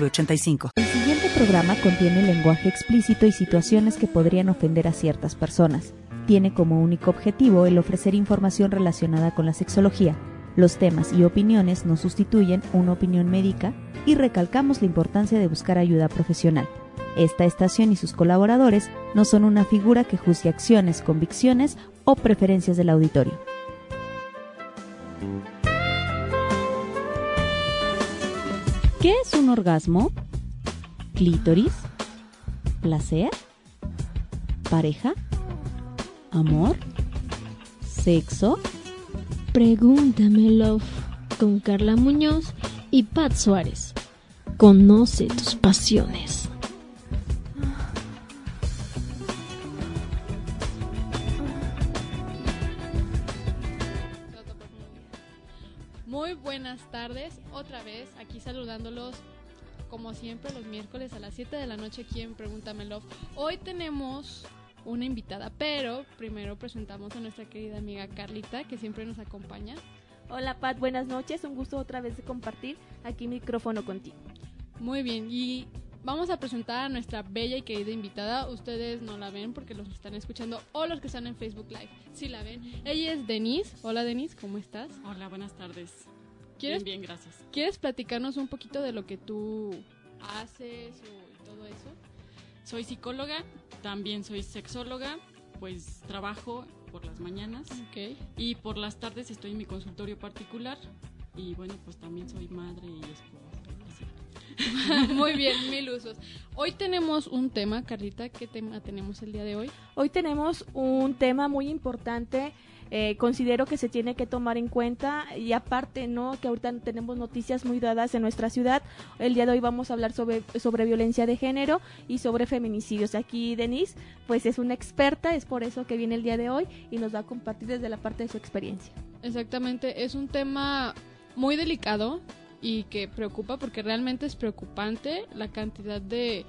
906985. El siguiente programa contiene lenguaje explícito y situaciones que podrían ofender a ciertas personas. Tiene como único objetivo el ofrecer información relacionada con la sexología. Los temas y opiniones no sustituyen una opinión médica y recalcamos la importancia de buscar ayuda profesional. Esta estación y sus colaboradores no son una figura que juzgue acciones, convicciones o preferencias del auditorio. ¿Qué es un orgasmo? ¿Clítoris? ¿Placer? ¿Pareja? ¿Amor? ¿Sexo? Pregúntame, Love, con Carla Muñoz y Pat Suárez. Conoce tus pasiones. Muy buenas tardes, otra vez aquí saludándolos como siempre los miércoles a las 7 de la noche aquí en Pregúntame Love. Hoy tenemos una invitada, pero primero presentamos a nuestra querida amiga Carlita que siempre nos acompaña. Hola Pat, buenas noches, un gusto otra vez de compartir aquí micrófono contigo. Muy bien, y vamos a presentar a nuestra bella y querida invitada. Ustedes no la ven porque los están escuchando o los que están en Facebook Live. Sí la ven. Ella es Denise. Hola Denise, ¿cómo estás? Hola, buenas tardes. ¿Quieres, Bien, bien, gracias. ¿Quieres platicarnos un poquito de lo que tú haces o y todo eso? Soy psicóloga, también soy sexóloga, pues trabajo por las mañanas Ok. y por las tardes estoy en mi consultorio particular y bueno, pues también soy madre y esposa. Muy bien, mil usos. Hoy tenemos un tema, Carlita. ¿Qué tema tenemos el día de hoy? Hoy tenemos un tema muy importante, eh, considero que se tiene que tomar en cuenta y aparte, ¿no? Que ahorita tenemos noticias muy dadas en nuestra ciudad. El día de hoy vamos a hablar sobre, sobre violencia de género y sobre feminicidios. Aquí Denise, pues es una experta, es por eso que viene el día de hoy y nos va a compartir desde la parte de su experiencia. Exactamente, es un tema muy delicado y que preocupa porque realmente es preocupante la cantidad de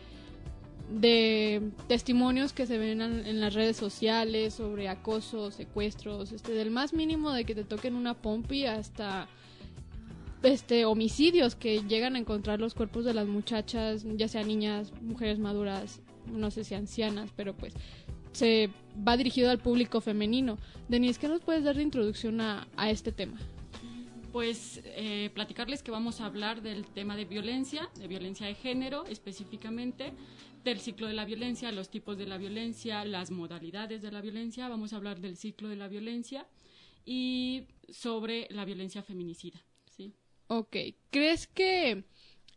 de testimonios que se ven en, las redes sociales sobre acoso, secuestros, este del más mínimo de que te toquen una pompi hasta este homicidios que llegan a encontrar los cuerpos de las muchachas, ya sean niñas, mujeres maduras, no sé si ancianas, pero pues se va dirigido al público femenino. Denise, ¿qué nos puedes dar de introducción a, a este tema? Pues eh, platicarles que vamos a hablar del tema de violencia, de violencia de género específicamente, del ciclo de la violencia, los tipos de la violencia, las modalidades de la violencia, vamos a hablar del ciclo de la violencia y sobre la violencia feminicida. ¿sí? Ok, ¿crees que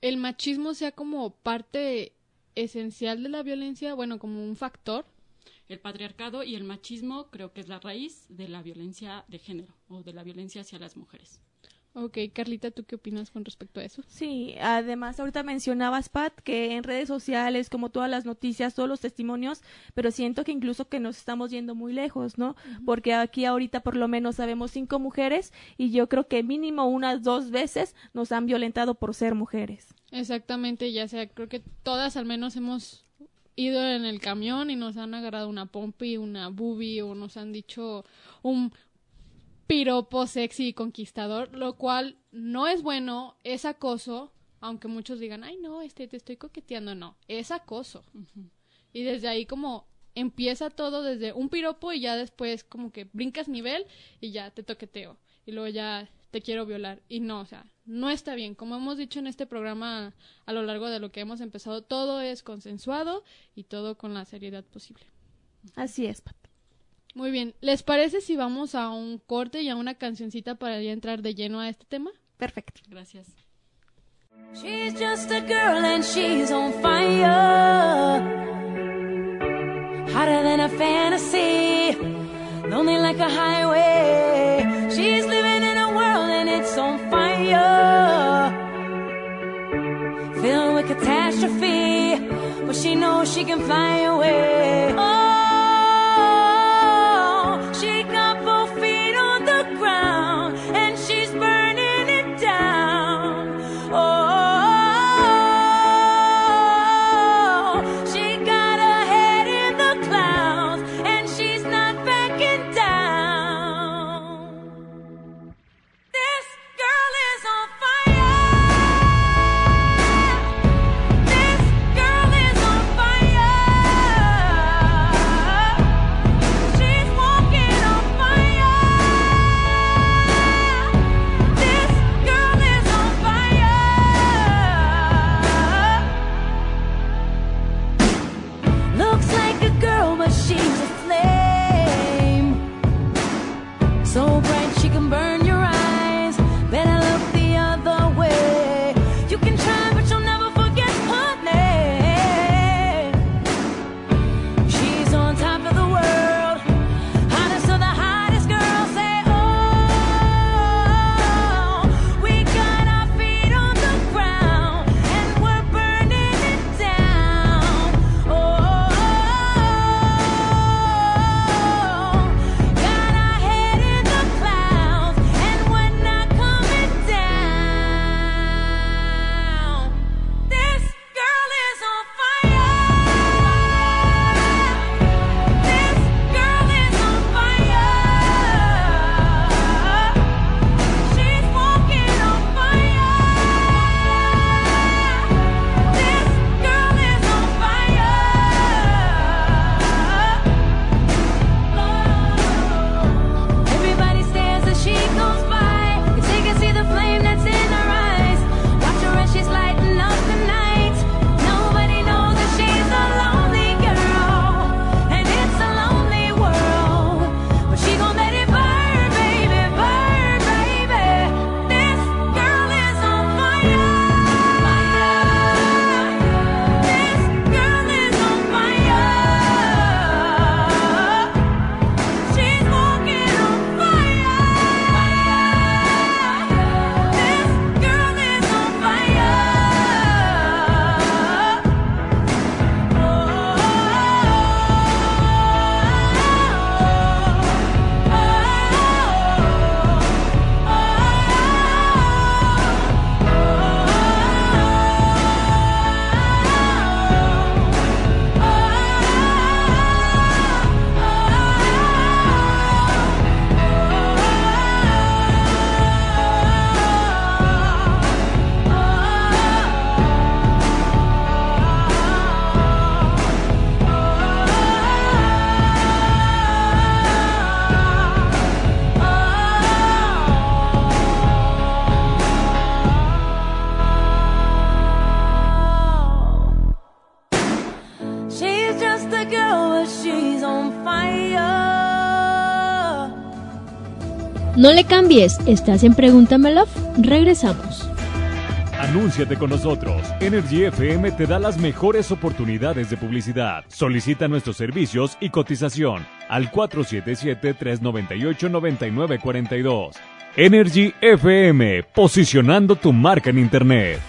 el machismo sea como parte esencial de la violencia? Bueno, como un factor. El patriarcado y el machismo creo que es la raíz de la violencia de género o de la violencia hacia las mujeres. Ok, Carlita, ¿tú qué opinas con respecto a eso? Sí, además ahorita mencionabas, Pat, que en redes sociales, como todas las noticias, todos los testimonios, pero siento que incluso que nos estamos yendo muy lejos, ¿no? Porque aquí ahorita por lo menos sabemos cinco mujeres y yo creo que mínimo unas dos veces nos han violentado por ser mujeres. Exactamente, ya sea, creo que todas al menos hemos ido en el camión y nos han agarrado una pompi, una boobie o nos han dicho un piropo sexy y conquistador, lo cual no es bueno, es acoso, aunque muchos digan, ay no, este te estoy coqueteando, no, es acoso. Y desde ahí como empieza todo desde un piropo y ya después como que brincas nivel y ya te toqueteo y luego ya te quiero violar y no, o sea, no está bien. Como hemos dicho en este programa a lo largo de lo que hemos empezado, todo es consensuado y todo con la seriedad posible. Así es, Pat. Muy bien, ¿les parece si vamos a un corte y a una cancioncita para ya entrar de lleno a este tema? Perfecto. Gracias. She's just a girl and she's on fire. Hotter than a fantasy. Lonely like a highway. She's living in a world and it's on fire. Filled with catastrophe, but she knows she can fly away. Oh, No le cambies, estás en Pregúntamelo. Regresamos. Anúnciate con nosotros. Energy FM te da las mejores oportunidades de publicidad. Solicita nuestros servicios y cotización al 477-398-9942. Energy FM, posicionando tu marca en Internet.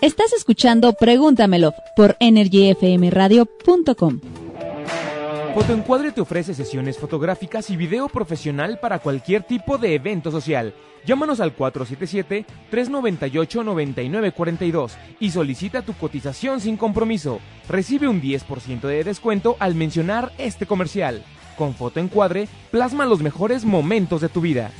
Estás escuchando Pregúntamelo por energyfmradio.com. Fotoencuadre te ofrece sesiones fotográficas y video profesional para cualquier tipo de evento social. Llámanos al 477-398-9942 y solicita tu cotización sin compromiso. Recibe un 10% de descuento al mencionar este comercial. Con Fotoencuadre, plasma los mejores momentos de tu vida.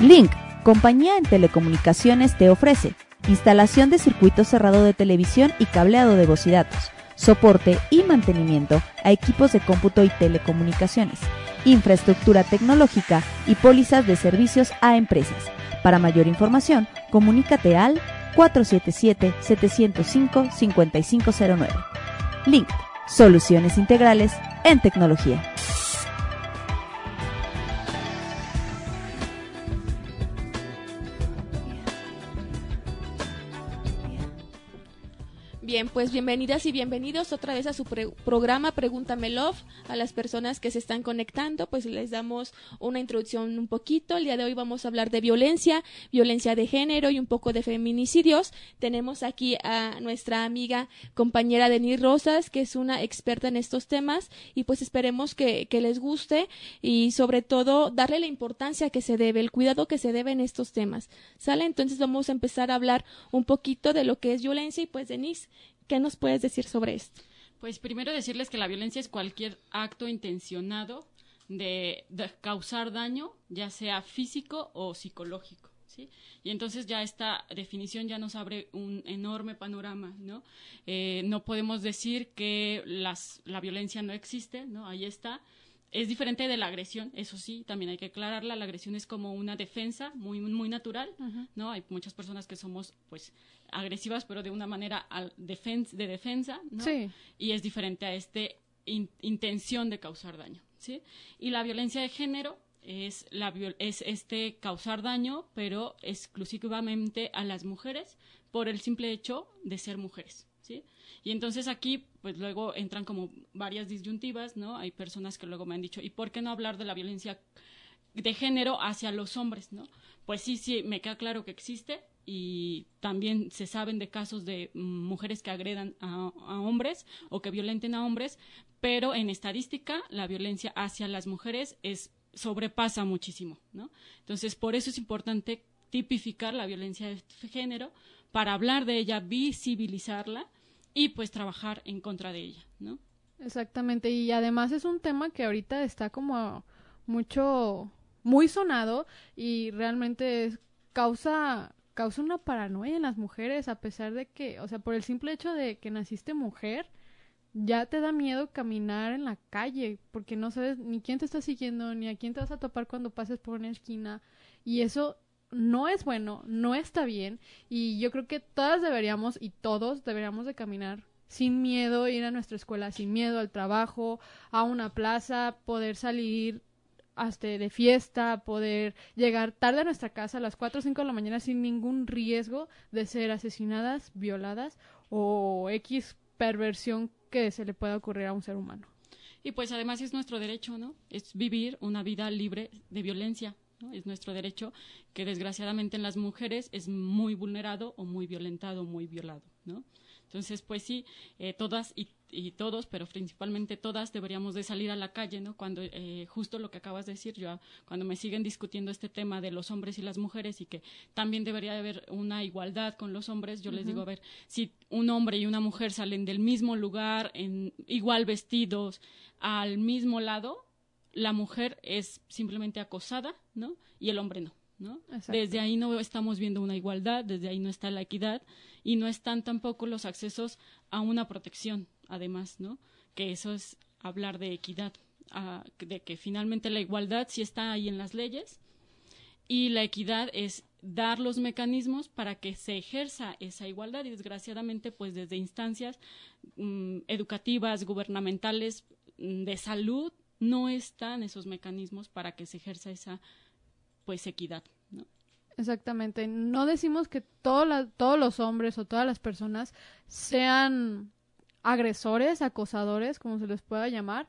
Link, compañía en telecomunicaciones, te ofrece instalación de circuito cerrado de televisión y cableado de voz y datos, soporte y mantenimiento a equipos de cómputo y telecomunicaciones, infraestructura tecnológica y pólizas de servicios a empresas. Para mayor información, comunícate al 477-705-5509. Link, soluciones integrales en tecnología. Bien, pues bienvenidas y bienvenidos otra vez a su pre- programa Pregúntame Love. A las personas que se están conectando, pues les damos una introducción un poquito. El día de hoy vamos a hablar de violencia, violencia de género y un poco de feminicidios. Tenemos aquí a nuestra amiga compañera Denise Rosas, que es una experta en estos temas y pues esperemos que, que les guste y sobre todo darle la importancia que se debe, el cuidado que se debe en estos temas. ¿Sale? Entonces vamos a empezar a hablar un poquito de lo que es violencia y pues Denise, ¿qué nos puedes decir sobre esto? Pues primero decirles que la violencia es cualquier acto intencionado de, de causar daño, ya sea físico o psicológico. ¿sí? Y entonces ya esta definición ya nos abre un enorme panorama, ¿no? Eh, no podemos decir que las, la violencia no existe, ¿no? Ahí está. Es diferente de la agresión, eso sí, también hay que aclararla. La agresión es como una defensa muy, muy natural, ¿no? Hay muchas personas que somos, pues, agresivas, pero de una manera al- de defensa, ¿no? Sí. Y es diferente a este in- intención de causar daño, ¿sí? Y la violencia de género es, la, es este causar daño, pero exclusivamente a las mujeres por el simple hecho de ser mujeres, ¿sí? Y entonces aquí, pues luego entran como varias disyuntivas, ¿no? Hay personas que luego me han dicho, ¿y por qué no hablar de la violencia de género hacia los hombres, ¿no? Pues sí, sí, me queda claro que existe y también se saben de casos de mujeres que agredan a, a hombres o que violenten a hombres, pero en estadística la violencia hacia las mujeres es sobrepasa muchísimo, ¿no? Entonces, por eso es importante tipificar la violencia de género para hablar de ella, visibilizarla y pues trabajar en contra de ella, ¿no? Exactamente, y además es un tema que ahorita está como mucho, muy sonado y realmente es- causa, causa una paranoia en las mujeres a pesar de que, o sea, por el simple hecho de que naciste mujer, ya te da miedo caminar en la calle porque no sabes ni quién te está siguiendo, ni a quién te vas a topar cuando pases por una esquina y eso no es bueno, no está bien y yo creo que todas deberíamos y todos deberíamos de caminar sin miedo, ir a nuestra escuela sin miedo, al trabajo, a una plaza, poder salir hasta de fiesta, poder llegar tarde a nuestra casa a las 4 o 5 de la mañana sin ningún riesgo de ser asesinadas, violadas o X perversión que se le pueda ocurrir a un ser humano. Y pues además es nuestro derecho, ¿no? Es vivir una vida libre de violencia, ¿no? Es nuestro derecho que desgraciadamente en las mujeres es muy vulnerado o muy violentado, muy violado, ¿no? Entonces, pues sí, eh, todas y, y todos, pero principalmente todas deberíamos de salir a la calle, ¿no? Cuando eh, justo lo que acabas de decir, yo cuando me siguen discutiendo este tema de los hombres y las mujeres y que también debería de haber una igualdad con los hombres, yo les digo, a ver, si un hombre y una mujer salen del mismo lugar, en igual vestidos, al mismo lado, la mujer es simplemente acosada, ¿no? Y el hombre no, ¿no? Exacto. Desde ahí no estamos viendo una igualdad, desde ahí no está la equidad y no están tampoco los accesos a una protección, además, ¿no? Que eso es hablar de equidad, de que finalmente la igualdad sí está ahí en las leyes y la equidad es dar los mecanismos para que se ejerza esa igualdad y desgraciadamente pues desde instancias mm, educativas, gubernamentales, mm, de salud no están esos mecanismos para que se ejerza esa pues equidad, ¿no? Exactamente. No decimos que todos los hombres o todas las personas sean agresores, acosadores, como se les pueda llamar,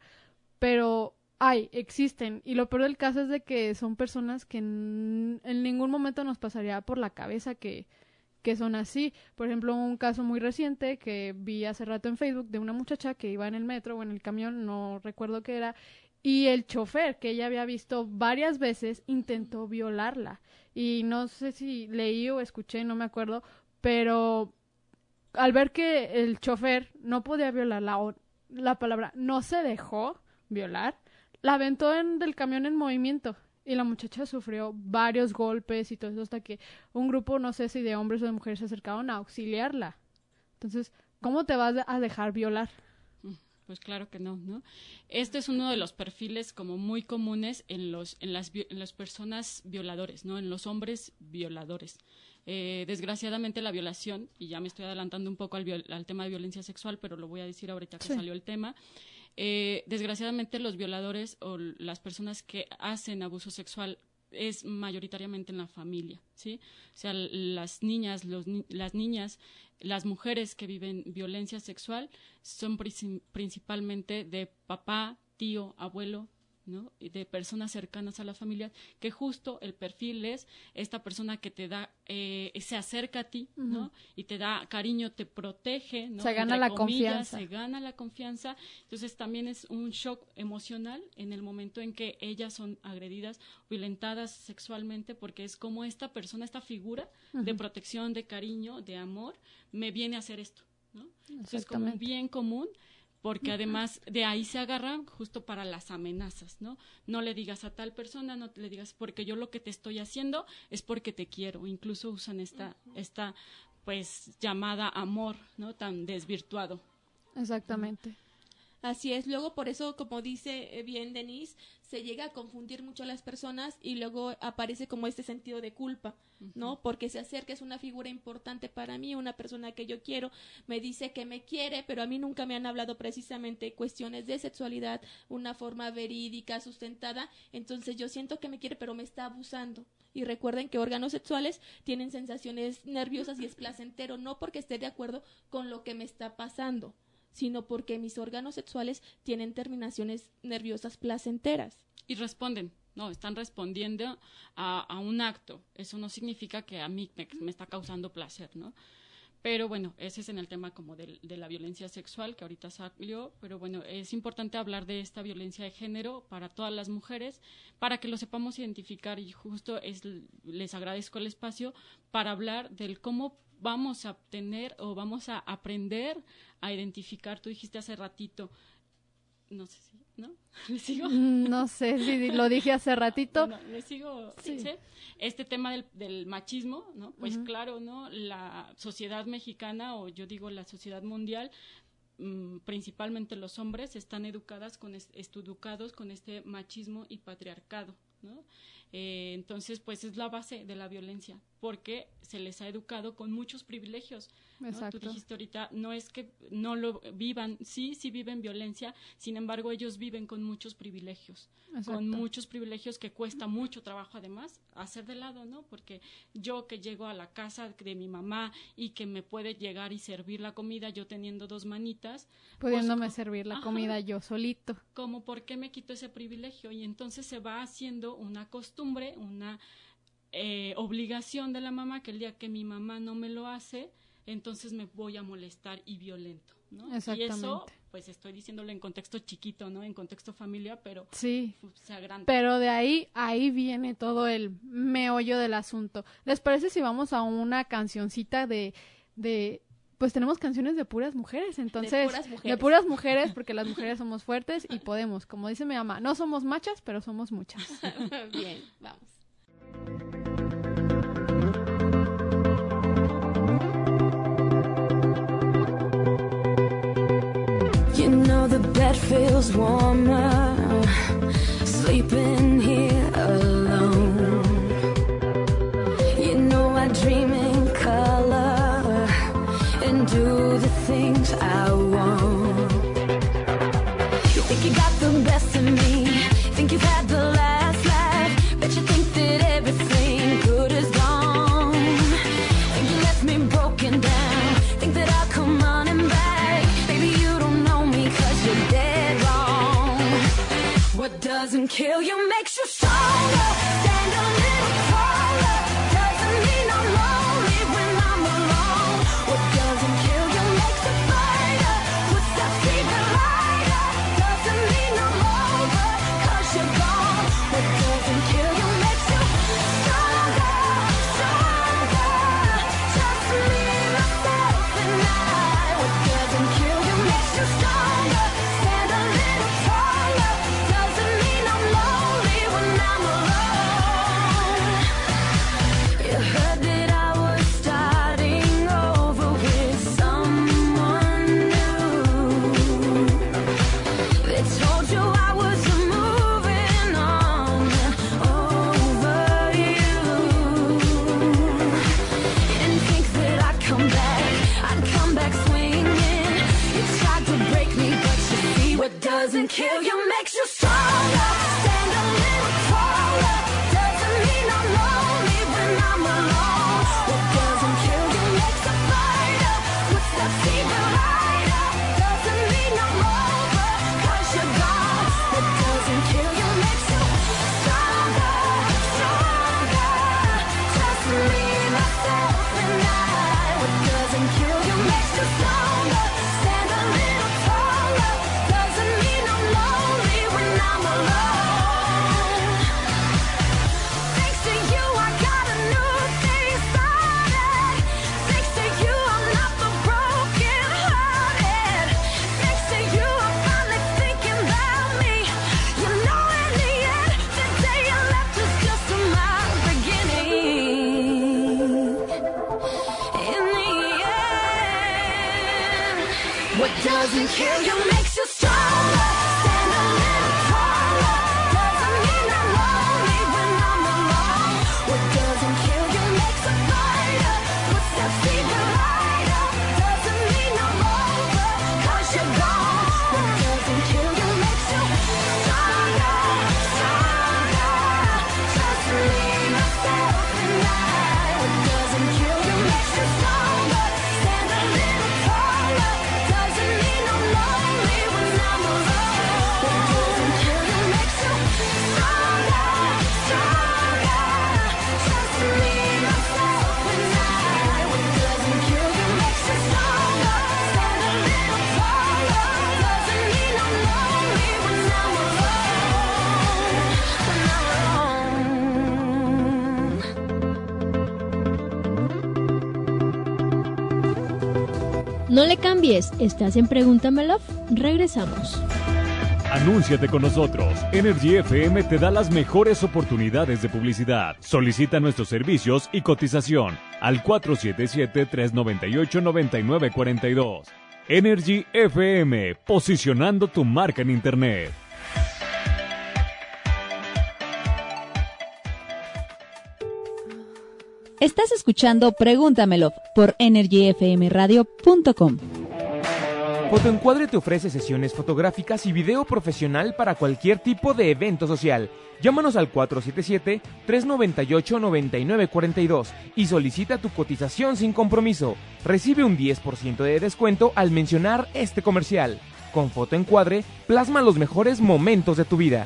pero hay, existen. Y lo peor del caso es de que son personas que en ningún momento nos pasaría por la cabeza que, que son así. Por ejemplo, un caso muy reciente que vi hace rato en Facebook de una muchacha que iba en el metro o en el camión, no recuerdo qué era, y el chofer que ella había visto varias veces intentó violarla. Y no sé si leí o escuché, no me acuerdo, pero al ver que el chofer no podía violarla o la palabra no se dejó violar, la aventó en, del camión en movimiento y la muchacha sufrió varios golpes y todo eso hasta que un grupo, no sé si de hombres o de mujeres, se acercaron a auxiliarla. Entonces, ¿cómo te vas a dejar violar? Pues claro que no, ¿no? Este es uno de los perfiles como muy comunes en los en las en las personas violadores, ¿no? En los hombres violadores. Eh, desgraciadamente la violación y ya me estoy adelantando un poco al, viol- al tema de violencia sexual, pero lo voy a decir ahorita que Sí. salió el tema. Eh, desgraciadamente los violadores o las personas que hacen abuso sexual es mayoritariamente en la familia, ¿sí? O sea, las niñas, los, las niñas, las mujeres que viven violencia sexual son principalmente de papá, tío, abuelo, ¿no? de personas cercanas a la familia, que justo el perfil es esta persona que te da, eh, se acerca a ti, ¿no? Y te da cariño, te protege, ¿no? Se gana la confianza. Se gana la confianza. Entonces también es un shock emocional en el momento en que ellas son agredidas, violentadas sexualmente, porque es como esta persona, esta figura de protección, de cariño, de amor, me viene a hacer esto, ¿no? es como un bien común porque además de ahí se agarran justo para las amenazas, ¿no? No le digas a tal persona, no le digas porque yo lo que te estoy haciendo es porque te quiero, incluso usan esta esta pues llamada amor, ¿no? tan desvirtuado. Exactamente. Así es, luego por eso, como dice eh, bien Denise, se llega a confundir mucho a las personas y luego aparece como este sentido de culpa, ¿no? Porque se acerca, es una figura importante para mí, una persona que yo quiero, me dice que me quiere, pero a mí nunca me han hablado precisamente cuestiones de sexualidad, una forma verídica, sustentada, entonces yo siento que me quiere, pero me está abusando. Y recuerden que órganos sexuales tienen sensaciones nerviosas y es placentero, no porque esté de acuerdo con lo que me está pasando sino porque mis órganos sexuales tienen terminaciones nerviosas placenteras. Y responden, no, están respondiendo a, un acto. Eso no significa que a mí me, está causando placer, ¿no? Pero bueno, ese es en el tema como de, la violencia sexual que ahorita salió, pero bueno, es importante hablar de esta violencia de género para todas las mujeres, para que lo sepamos identificar y justo es, les agradezco el espacio para hablar del cómo vamos a obtener o vamos a aprender a identificar. Tú dijiste hace ratito, no sé si, ¿no? ¿Le sigo? Mm, no sé si lo dije hace ratito. le sigo. Sí. Este tema del, del, machismo, ¿no? Pues claro, ¿no? La sociedad mexicana, o yo digo la sociedad mundial, mm, principalmente los hombres, están educadas con, educados con este machismo y patriarcado, ¿no? Eh, entonces, pues es la base de la violencia, porque se les ha educado con muchos privilegios. ¿no? Tú dijiste ahorita, no es que no lo vivan, sí, sí viven violencia, sin embargo, ellos viven con muchos privilegios, con muchos privilegios que cuesta mucho trabajo además hacer de lado, ¿no? Porque yo que llego a la casa de mi mamá y que me puede llegar y servir la comida, yo teniendo dos manitas. Pudiéndome pues, servir la comida yo solito. Como, ¿por qué me quito ese privilegio? Y entonces se va haciendo una costumbre, una eh, obligación de la mamá que el día que mi mamá no me lo hace, entonces me voy a molestar y violento. ¿no? Y eso, pues estoy diciéndolo en contexto chiquito, ¿no? En contexto familia, pero sí. Pero de ahí, ahí viene todo el meollo del asunto. ¿Les parece si vamos a una cancioncita de, de pues tenemos canciones de puras mujeres, entonces de puras mujeres, de puras mujeres porque las mujeres somos fuertes y podemos, como dice mi mamá, no somos machas, pero somos muchas. Bien, vamos. bed feels warmer sleeping No le cambies, estás en Pregúntame Love. Regresamos. Anúnciate con nosotros. Energy FM te da las mejores oportunidades de publicidad. Solicita nuestros servicios y cotización al 477-398-9942. Energy FM, posicionando tu marca en Internet. Estás escuchando Pregúntamelo por energyfmradio.com. Fotoencuadre te ofrece sesiones fotográficas y video profesional para cualquier tipo de evento social. Llámanos al 477-398-9942 y solicita tu cotización sin compromiso. Recibe un 10% de descuento al mencionar este comercial. Con Fotoencuadre, plasma los mejores momentos de tu vida.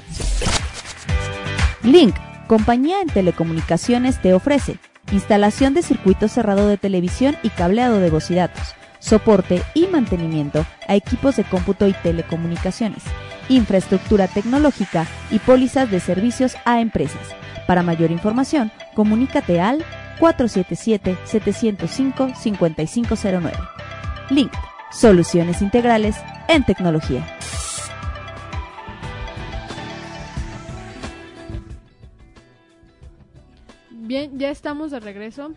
Link, compañía en telecomunicaciones, te ofrece instalación de circuito cerrado de televisión y cableado de voz y datos, soporte y mantenimiento a equipos de cómputo y telecomunicaciones, infraestructura tecnológica y pólizas de servicios a empresas. Para mayor información, comunícate al 477-705-5509. Link, soluciones integrales en tecnología. Bien, ya estamos de regreso.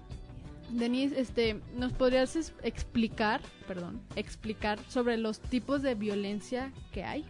Denise, este, ¿nos podrías explicar, perdón, explicar sobre los tipos de violencia que hay?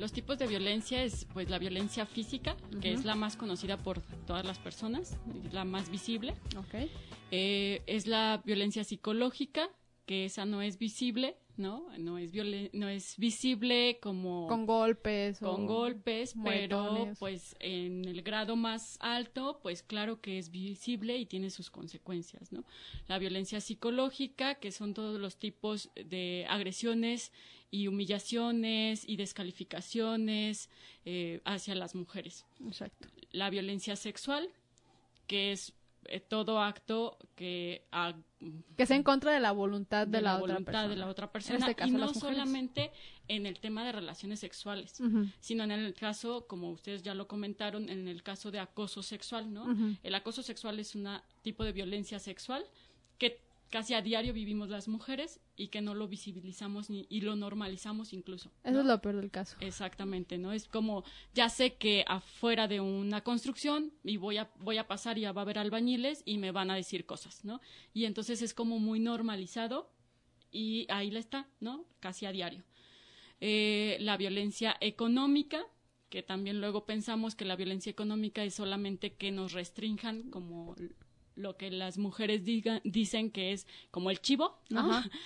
Los tipos de violencia es pues la violencia física, que es la más conocida por todas las personas, la más visible. Ok. Eh, es la violencia psicológica, que esa no es visible, ¿no? No es violen- no es visible como Con golpes. o con golpes, pero pues en el grado más alto, pues claro que es visible y tiene sus consecuencias, ¿no? La violencia psicológica, que son todos los tipos de agresiones y humillaciones y descalificaciones eh, hacia las mujeres. Exacto. La violencia sexual, que es eh, todo acto que Que sea en contra de la voluntad de, de la, la otra voluntad persona. de la otra En persona este caso, y no solamente en el tema de relaciones sexuales sino en el caso como ustedes ya lo comentaron en el caso de acoso sexual no el acoso sexual es un tipo de violencia sexual casi a diario vivimos las mujeres y que no lo visibilizamos ni, y lo normalizamos incluso Eso es lo peor del caso. Exactamente, ¿no? Es como, ya sé que afuera de una construcción y voy a, voy a pasar y ya va a haber albañiles y me van a decir cosas, ¿no? Y entonces es como muy normalizado y ahí la está, ¿no? Casi a diario. Eh, la violencia económica, que también luego pensamos que la violencia económica es solamente que nos restrinjan como lo que las mujeres digan, dicen que es como el chivo, ¿no? Ajá.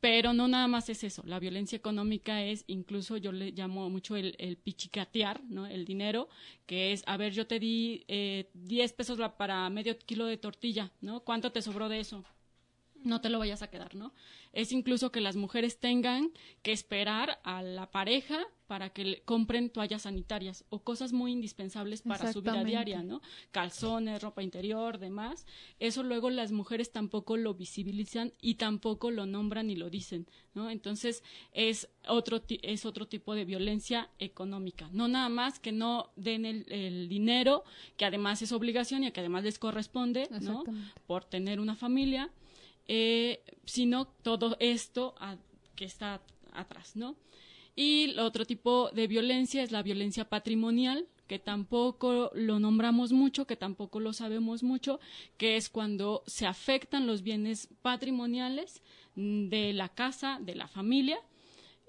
Pero no nada más es eso. La violencia económica es incluso, yo le llamo mucho el, el pichicatear, ¿no? El dinero, que es, a ver, yo te di eh, 10 pesos la- para medio kilo de tortilla, ¿no? ¿Cuánto te sobró de eso? No te lo vayas a quedar, ¿no? Es incluso que las mujeres tengan que esperar a la pareja para que le compren toallas sanitarias o cosas muy indispensables para su vida diaria, ¿no? Calzones, ropa interior, demás. Eso luego las mujeres tampoco lo visibilizan y tampoco lo nombran ni lo dicen, ¿no? Entonces es otro es otro tipo de violencia económica. No nada más que no den el, el dinero, que además es obligación y que además les corresponde, ¿no? Por tener una familia, eh, sino todo esto que está atrás, ¿no? Y el otro tipo de violencia es la violencia patrimonial, que tampoco lo nombramos mucho, que tampoco lo sabemos mucho, que es cuando se afectan los bienes patrimoniales de la casa, de la familia,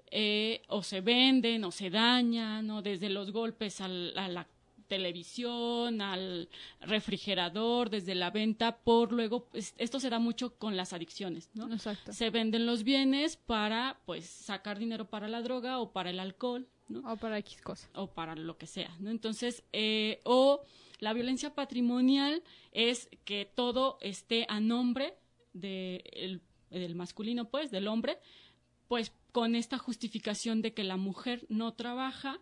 eh, o se venden o se dañan, ¿no? Desde los golpes a la televisión, al refrigerador, desde la venta, por luego, pues, esto se da mucho con las adicciones, ¿no? Exacto. Se venden los bienes para, pues, sacar dinero para la droga o para el alcohol, ¿no? O para X cosa. o para lo que sea, ¿no? Entonces, eh, o la violencia patrimonial es que todo esté a nombre de el- del masculino, pues, del hombre, pues con esta justificación de que la mujer no trabaja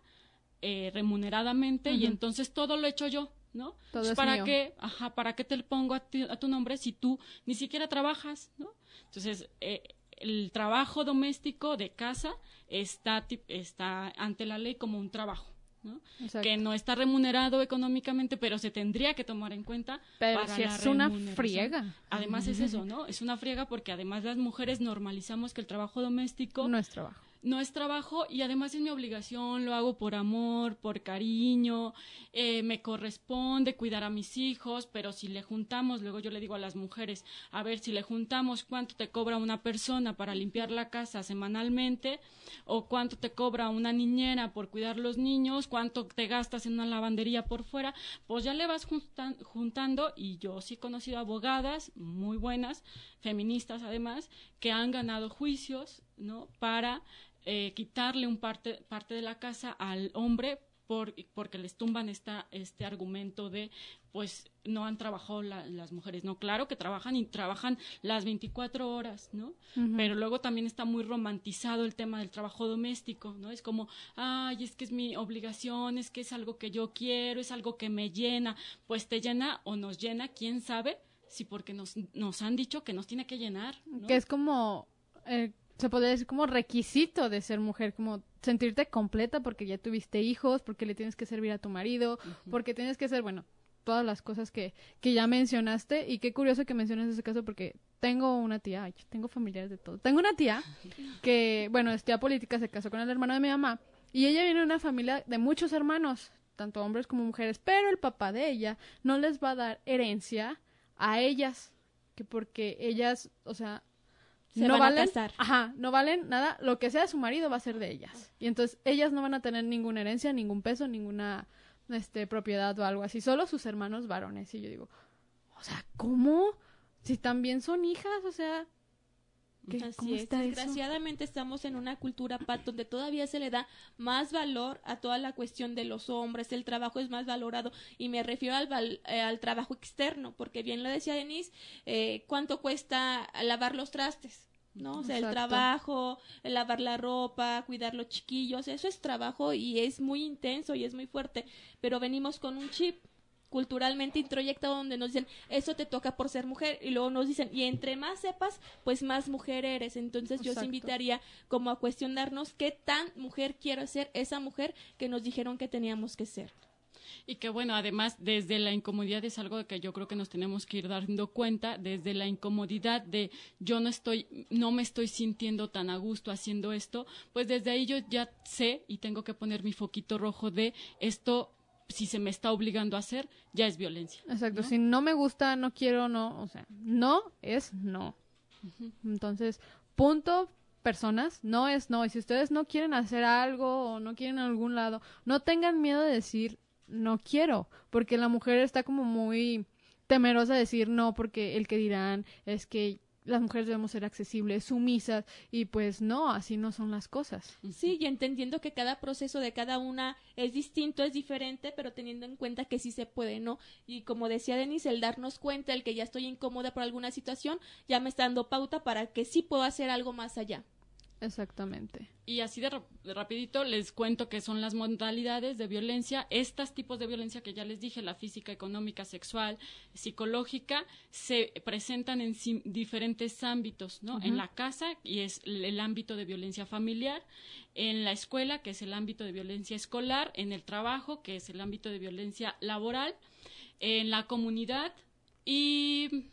eh, remuneradamente y entonces todo lo he hecho yo, ¿no? Todo Entonces, es ¿Para mío. qué? Ajá, ¿para qué te lo pongo a, ti- a tu nombre si tú ni siquiera trabajas, ¿no? Entonces, eh, el trabajo doméstico de casa está, está ante la ley como un trabajo, ¿no? Que no está remunerado económicamente, pero se tendría que tomar en cuenta Pero para si la es una friega. Además es eso, ¿no? Es una friega porque además las mujeres normalizamos que el trabajo doméstico No es trabajo. No es trabajo y además es mi obligación, lo hago por amor, por cariño, eh, me corresponde cuidar a mis hijos, pero si le juntamos, luego yo le digo a las mujeres, a ver, si le juntamos cuánto te cobra una persona para limpiar la casa semanalmente o cuánto te cobra una niñera por cuidar los niños, cuánto te gastas en una lavandería por fuera, pues ya le vas juntan- juntando y yo sí he conocido abogadas muy buenas, feministas además, que han ganado juicios, ¿no? Para eh, quitarle un parte, parte de la casa al hombre por, porque les tumban esta, este argumento de, pues, no han trabajado la- las mujeres. No, claro que trabajan y trabajan las 24 horas, ¿no? Pero luego también está muy romantizado el tema del trabajo doméstico, ¿no? Es como, ay, es que es mi obligación, es que es algo que yo quiero, es algo que me llena. Pues te llena o nos llena, quién sabe, si porque nos, nos han dicho que nos tiene que llenar, ¿no? Que es como, eh, se podría decir como requisito de ser mujer, como sentirte completa porque ya tuviste hijos, porque le tienes que servir a tu marido, porque tienes que ser, bueno, todas las cosas que, que ya mencionaste. Y qué curioso que menciones ese caso porque tengo una tía, ay, tengo familiares de todo. Tengo una tía que, bueno, es tía política, se casó con el hermano de mi mamá y ella viene de una familia de muchos hermanos, tanto hombres como mujeres, pero el papá de ella no les va a dar herencia a ellas, que porque ellas, o sea, Se no van a valen, casar. ajá, no valen nada, lo que sea de su marido va a ser de ellas. Y entonces ellas no van a tener ninguna herencia, ningún peso, ninguna este propiedad o algo así, solo sus hermanos varones. Y yo digo, o sea, ¿cómo? Si también son hijas, o sea, ¿qué- Así ¿cómo es. eso? Desgraciadamente estamos en una cultura pat donde todavía se le da más valor a toda la cuestión de los hombres, el trabajo es más valorado y me refiero al, val- eh, al trabajo externo, porque bien lo decía Denise, eh, ¿cuánto cuesta lavar los trastes? ¿no? O sea, el trabajo, el lavar la ropa, cuidar los chiquillos, eso es trabajo y es muy intenso y es muy fuerte, pero venimos con un chip culturalmente introyectado donde nos dicen eso te toca por ser mujer y luego nos dicen y entre más sepas pues más mujer eres entonces yo os invitaría como a cuestionarnos qué tan mujer quiero ser esa mujer que nos dijeron que teníamos que ser. Y que bueno, además, desde la incomodidad es algo que yo creo que nos tenemos que ir dando cuenta, desde la incomodidad de yo no estoy, no me estoy sintiendo tan a gusto haciendo esto, pues desde ahí yo ya sé y tengo que poner mi foquito rojo de esto, si se me está obligando a hacer, ya es violencia. Exacto, si no me gusta, no quiero, no, o sea, no es no. Entonces, punto, personas, no es no. Y si ustedes no quieren hacer algo o no quieren a algún lado, no tengan miedo de decir no quiero, porque la mujer está como muy temerosa de decir no, porque el que dirán es que las mujeres debemos ser accesibles, sumisas, y pues no, así no son las cosas. Sí, y entendiendo que cada proceso de cada una es distinto, es diferente, pero teniendo en cuenta que sí se puede, ¿no? Y como decía Denise, el darnos cuenta, el que ya estoy incómoda por alguna situación, ya me está dando pauta para que sí puedo hacer algo más allá. Exactamente. Y así de, rap- de rapidito les cuento que son las modalidades de violencia. Estos tipos de violencia que ya les dije, la física, económica, sexual, psicológica, se presentan en diferentes ámbitos, ¿no? En la casa, y es el ámbito de violencia familiar, en la escuela, que es el ámbito de violencia escolar, en el trabajo, que es el ámbito de violencia laboral, en la comunidad y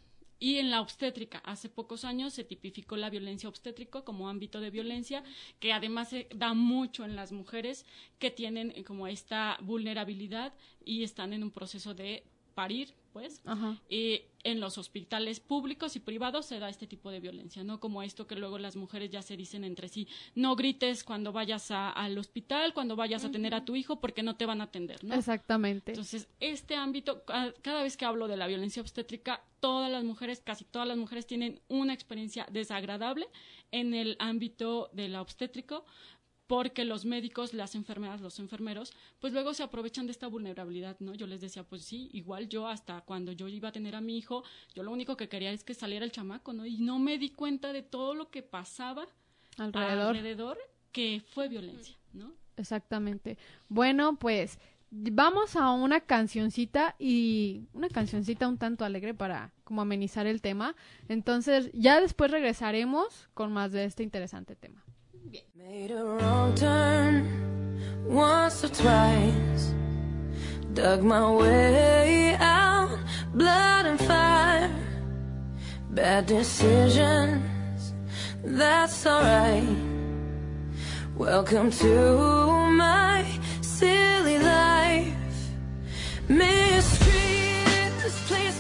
y en la obstétrica, hace pocos años se tipificó la violencia obstétrica como ámbito de violencia, que además se da mucho en las mujeres que tienen eh, como esta vulnerabilidad y están en un proceso de parir pues. Ajá. Y en los hospitales públicos y privados se da este tipo de violencia, ¿no? Como esto que luego las mujeres ya se dicen entre sí, no grites cuando vayas a- al hospital, cuando vayas a tener a tu hijo, porque no te van a atender, ¿no? Exactamente. Entonces, este ámbito, ca- cada vez que hablo de la violencia obstétrica, todas las mujeres, casi todas las mujeres tienen una experiencia desagradable en el ámbito de la obstétrico, porque los médicos, las enfermeras, los enfermeros, pues luego se aprovechan de esta vulnerabilidad, ¿no? Yo les decía, pues sí, igual yo hasta cuando yo iba a tener a mi hijo, yo lo único que quería es que saliera el chamaco, ¿no? Y no me di cuenta de todo lo que pasaba Alrededor. alrededor que fue violencia, ¿no? Exactamente. Bueno, pues vamos a una cancioncita y una cancioncita un tanto alegre para como amenizar el tema. Entonces, ya después regresaremos con más de este interesante tema. Made a wrong turn once or twice. Dug my way out, blood and fire. Bad decisions, that's alright. Welcome to my silly life. Mistreated, this place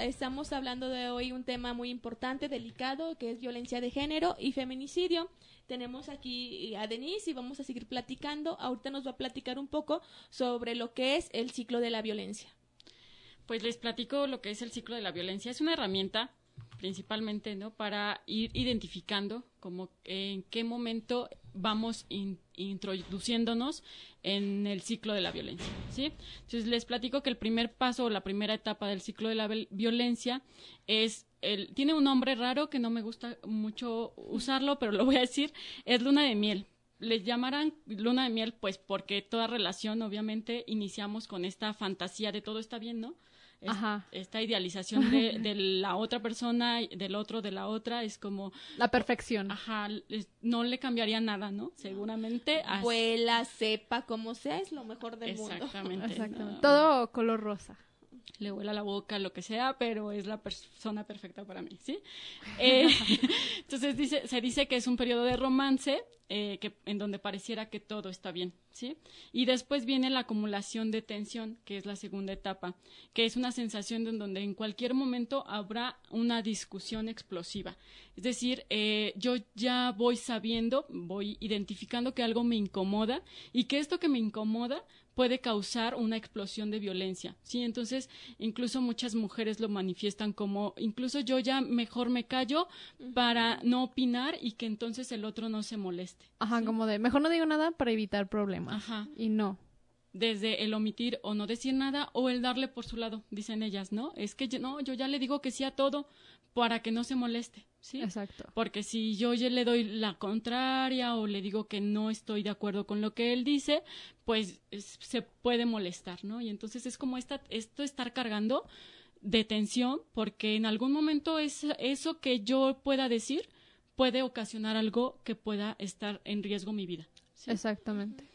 Estamos hablando de hoy un tema muy importante, delicado, que es violencia de género y feminicidio. Tenemos aquí a Denise y vamos a seguir platicando. Ahorita nos va a platicar un poco sobre lo que es el ciclo de la violencia. Pues les platico lo que es el ciclo de la violencia. Es una herramienta principalmente, ¿no? Para ir identificando como en qué momento vamos in- introduciéndonos en el ciclo de la violencia, ¿sí? Entonces les platico que el primer paso o la primera etapa del ciclo de la violencia es el, tiene un nombre raro que no me gusta mucho usarlo, pero lo voy a decir, es luna de miel. Les llamarán luna de miel, pues porque toda relación, obviamente, iniciamos con esta fantasía de todo está bien, ¿no? Es- Ajá. Esta idealización de, de la otra persona, del otro, de la otra, es como, La perfección. ajá, les- no le cambiaría nada, ¿no? Seguramente. Vuela, sepa, como sea, es lo mejor del mundo. Exactamente. Exactamente. ¿no? Todo color rosa. Le huela la boca, lo que sea, pero es la persona perfecta para mí, ¿sí? Eh, entonces dice, se dice que es un periodo de romance eh, que, en donde pareciera que todo está bien, ¿sí? Y después viene la acumulación de tensión, que es la segunda etapa, que es una sensación de en donde en cualquier momento habrá una discusión explosiva. Es decir, eh, yo ya voy sabiendo, voy identificando que algo me incomoda y que esto que me incomoda puede causar una explosión de violencia, ¿sí? Entonces, incluso muchas mujeres lo manifiestan como, incluso yo ya mejor me callo para no opinar y que entonces el otro no se moleste. Ajá, ¿sí? como de, mejor no digo nada para evitar problemas. Ajá. Y no. Desde el omitir o no decir nada o el darle por su lado, dicen ellas, ¿no? Es que yo, no, yo ya le digo que sí a todo para que no se moleste, ¿sí? Exacto. Porque si yo ya le doy la contraria o le digo que no estoy de acuerdo con lo que él dice, pues es- se puede molestar, ¿no? Y entonces es como esta, esto estar cargando de tensión porque en algún momento es, eso que yo pueda decir puede ocasionar algo que pueda estar en riesgo mi vida. ¿sí? Exactamente.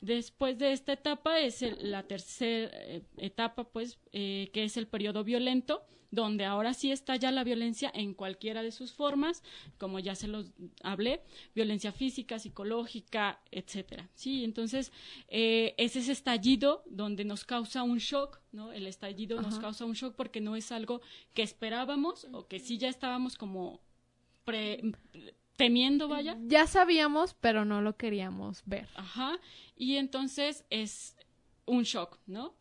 Después de esta etapa es el- la tercera eh, etapa, pues, eh, que es el periodo violento, donde ahora sí está ya la violencia en cualquiera de sus formas, como ya se los hablé, violencia física, psicológica, etcétera. Sí, entonces eh, es ese estallido donde nos causa un shock, ¿no? El estallido nos causa un shock porque no es algo que esperábamos o que sí ya estábamos como pre- temiendo, vaya. Ya sabíamos, pero no lo queríamos ver. Ajá. Y entonces es un shock, ¿no?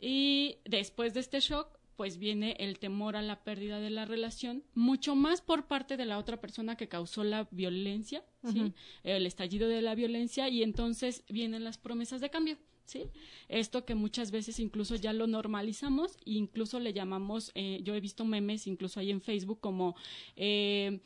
Y después de este shock, pues viene el temor a la pérdida de la relación, mucho más por parte de la otra persona que causó la violencia, ¿sí? El estallido de la violencia y entonces vienen las promesas de cambio, ¿sí? Esto que muchas veces incluso ya lo normalizamos e incluso le llamamos, eh, yo he visto memes incluso ahí en Facebook como eh,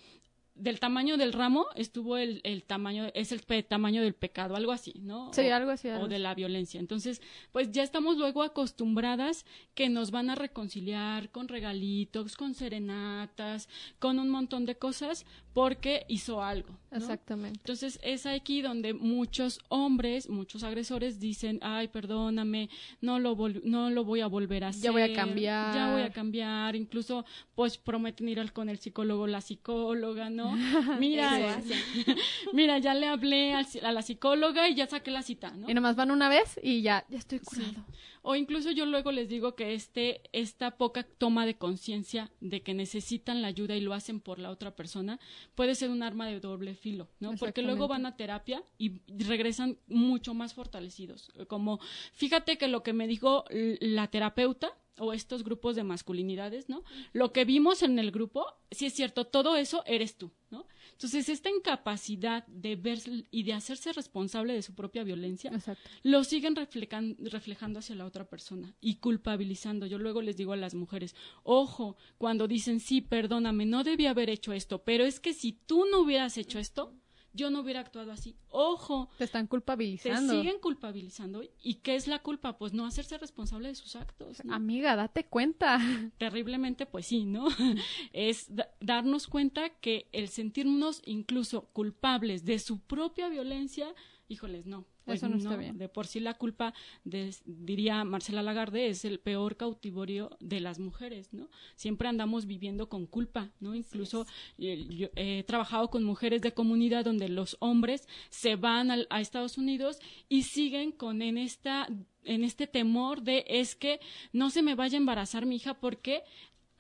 del tamaño del ramo estuvo el, el tamaño, es el pe- tamaño del pecado, algo así, ¿no? Sí, O- algo así, algo O de la violencia. Entonces, pues ya estamos luego acostumbradas que nos van a reconciliar con regalitos, con serenatas, con un montón de cosas porque hizo algo. ¿no? Exactamente. Entonces es aquí donde muchos hombres, muchos agresores dicen, ay, perdóname, no lo, vol- no lo voy a volver a hacer. Ya voy a cambiar. Ya voy a cambiar. Incluso, pues prometen ir al, con el psicólogo, la psicóloga, ¿no? Mira, Eso mira, ya le hablé al a la psicóloga y ya saqué la cita, ¿no? Y nomás van una vez y ya, ya estoy curado. O incluso yo luego les digo que este, esta poca toma de conciencia de que necesitan la ayuda y lo hacen por la otra persona puede ser un arma de doble filo, ¿no? Porque luego van a terapia y regresan mucho más fortalecidos. Como, fíjate que lo que me dijo la terapeuta o estos grupos de masculinidades, ¿no? Lo que vimos en el grupo, sí es cierto, todo eso eres tú, ¿no? Entonces, esta incapacidad de ver y de hacerse responsable de su propia violencia, Exacto. lo siguen reflejan- reflejando hacia la otra persona y culpabilizando. Yo luego les digo a las mujeres, ojo, cuando dicen, sí, perdóname, no debía haber hecho esto, pero es que si tú no hubieras hecho esto, yo no hubiera actuado así. Ojo, Te están te culpabilizando. siguen culpabilizando. ¿Y qué es la culpa? Pues no hacerse responsable de sus actos. ¿no? Amiga, date cuenta. terriblemente, pues sí, ¿no? es da- darnos cuenta que el sentirnos incluso culpables de su propia violencia, híjoles, no. Pues Eso no está bien. De por sí la culpa, de- diría Marcela Lagarde, es el peor cautiverio de las mujeres, ¿no? Siempre andamos viviendo con culpa, ¿no? Incluso eh, yo he trabajado con mujeres de comunidad donde los hombres se van al- a Estados Unidos y siguen con en esta en este temor de es que no se me vaya a embarazar mi hija porque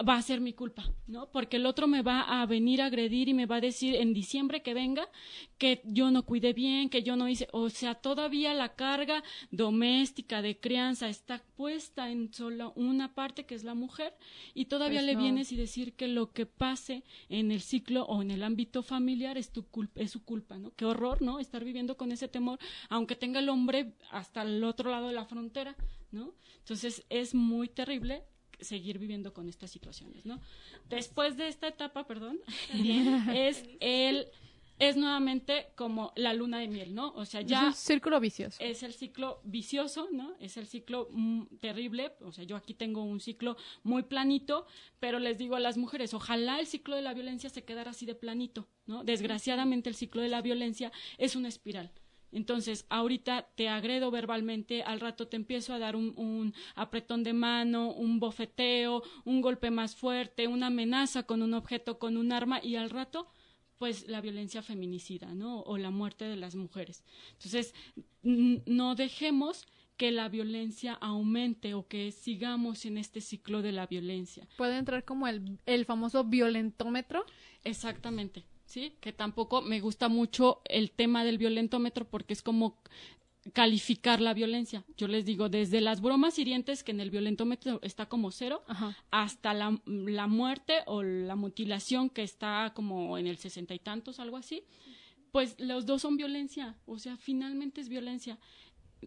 va a ser mi culpa, ¿no? Porque el otro me va a venir a agredir y me va a decir en diciembre que venga que yo no cuidé bien, que yo no hice, o sea, todavía la carga doméstica de crianza está puesta en solo una parte que es la mujer y todavía Pues le no. vienes y decir que lo que pase en el ciclo o en el ámbito familiar es tu culpa, es su culpa, ¿no? Qué horror, ¿no? Estar viviendo con ese temor, aunque tenga el hombre hasta el otro lado de la frontera, ¿no? Entonces es muy terrible seguir viviendo con estas situaciones, ¿no? Después de esta etapa, perdón, es el es nuevamente como la luna de miel, ¿no? O sea, Es ya un círculo vicioso. es el ciclo vicioso, ¿no? Es el ciclo mm, terrible. O sea, yo aquí tengo un ciclo muy planito, pero les digo a las mujeres, ojalá el ciclo de la violencia se quedara así de planito, ¿no? Desgraciadamente el ciclo de la violencia es una espiral. Entonces, ahorita te agredo verbalmente, al rato te empiezo a dar un, un apretón de mano, un bofeteo, un golpe más fuerte, una amenaza con un objeto, con un arma, y al rato pues la violencia feminicida, ¿no? O la muerte de las mujeres. Entonces, no dejemos que la violencia aumente o que sigamos en este ciclo de la violencia. Puede entrar como el, el famoso violentómetro. Exactamente, ¿sí? Que tampoco me gusta mucho el tema del violentómetro porque es como calificar la violencia. Yo les digo, desde las bromas hirientes, que en el violentómetro está como cero, Ajá. hasta la, la muerte o la mutilación, que está como en el sesenta y tantos, algo así, pues los dos son violencia. O sea, finalmente es violencia.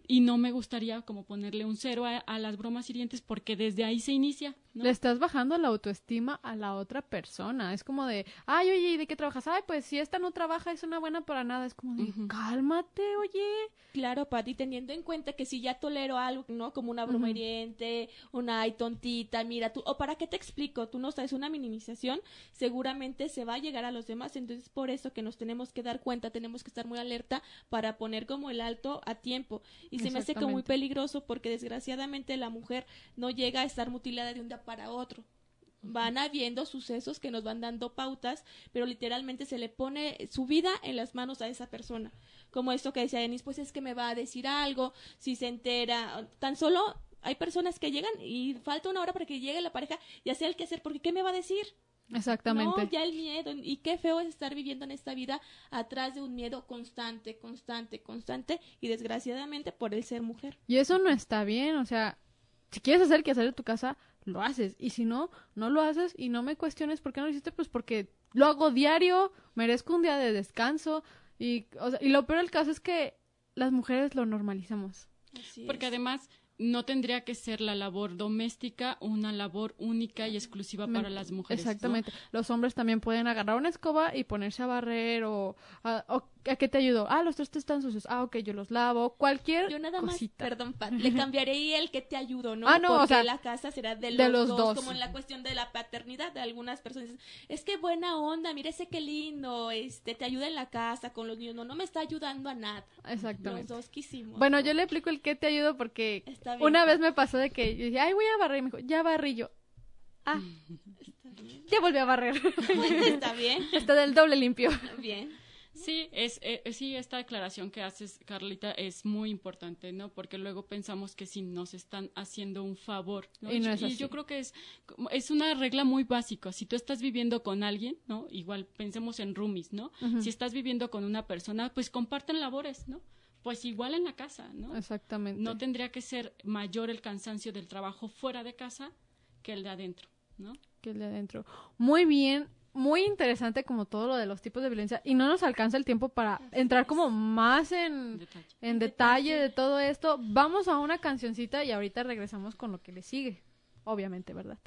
Y no me gustaría como ponerle un cero a, a las bromas hirientes porque desde ahí se inicia. ¿no? Le estás bajando la autoestima a la otra persona. Es como de, ay, oye, ¿y de qué trabajas? Ay, pues si esta no trabaja es una buena para nada. Es como de, cálmate, oye. Claro, Pati, teniendo en cuenta que si ya tolero algo, ¿no? Como una broma hiriente, una ay tontita, mira tú, o para qué te explico, tú no sabes una minimización, seguramente se va a llegar a los demás, entonces por eso que nos tenemos que dar cuenta, tenemos que estar muy alerta para poner como el alto a tiempo. Y se me hace como muy peligroso porque desgraciadamente la mujer no llega a estar mutilada de un día para otro. Van habiendo sucesos que nos van dando pautas, pero literalmente se le pone su vida en las manos a esa persona. Como esto que decía Denis, pues es que me va a decir algo, si se entera, tan solo hay personas que llegan y falta una hora para que llegue la pareja y hacer el que hacer, porque ¿qué me va a decir? Exactamente. No, ya el miedo. Y qué feo es estar viviendo en esta vida atrás de un miedo constante, constante, constante y desgraciadamente por el ser mujer. Y eso no está bien, o sea, si quieres hacer que hacer de tu casa, lo haces. Y si no, no lo haces y no me cuestiones por qué no lo hiciste, pues porque lo hago diario, merezco un día de descanso. Y, o sea, y lo peor del caso es que las mujeres lo normalizamos. Así Porque es. además no tendría que ser la labor doméstica una labor única y exclusiva para las mujeres. ¿no? Exactamente. Los hombres también pueden agarrar una escoba y ponerse a barrer o a, o- ¿a qué te ayudo? Ah, los trastes están sucios. Ah, ok, yo los lavo. Cualquier Yo nada más, cosita. perdón, Pat, le cambiaré ahí el que te ayudo, ¿no? Ah, no, o Porque sea, la casa será de los, de los dos, dos. como en la cuestión de la paternidad de algunas personas. dicen, Es que buena onda, mire ese qué lindo, este, te ayuda en la casa con los niños. No, no me está ayudando a nada. Los Exactamente. dos quisimos. Bueno, yo le aplico el que te ayudo porque Está bien, una vez me pasó de que yo dije, ay, voy a barrer. Y me dijo, ya barrí yo. Ah, Está bien. ya volví a barrer. Está bien. Está del doble limpio. Bien. Sí, es, eh, sí, esta declaración que haces, Carlita, es muy importante, ¿no? Porque luego pensamos que sí nos están haciendo un favor, ¿no? Y no es así. yo creo que es, como- es una regla muy básica. Si tú estás viviendo con alguien, ¿no? Igual pensemos en roomies, ¿no? Si estás viviendo con una persona, pues comparten labores, ¿no? Pues igual en la casa, ¿no? Exactamente. No tendría que ser mayor el cansancio del trabajo fuera de casa que el de adentro, ¿no? que el de adentro. Muy bien, muy interesante como todo lo de los tipos de violencia y no nos alcanza el tiempo para entrar como más en, Detalle. en detalle de todo esto. Vamos a una cancioncita y ahorita regresamos con lo que le sigue. Obviamente, ¿verdad?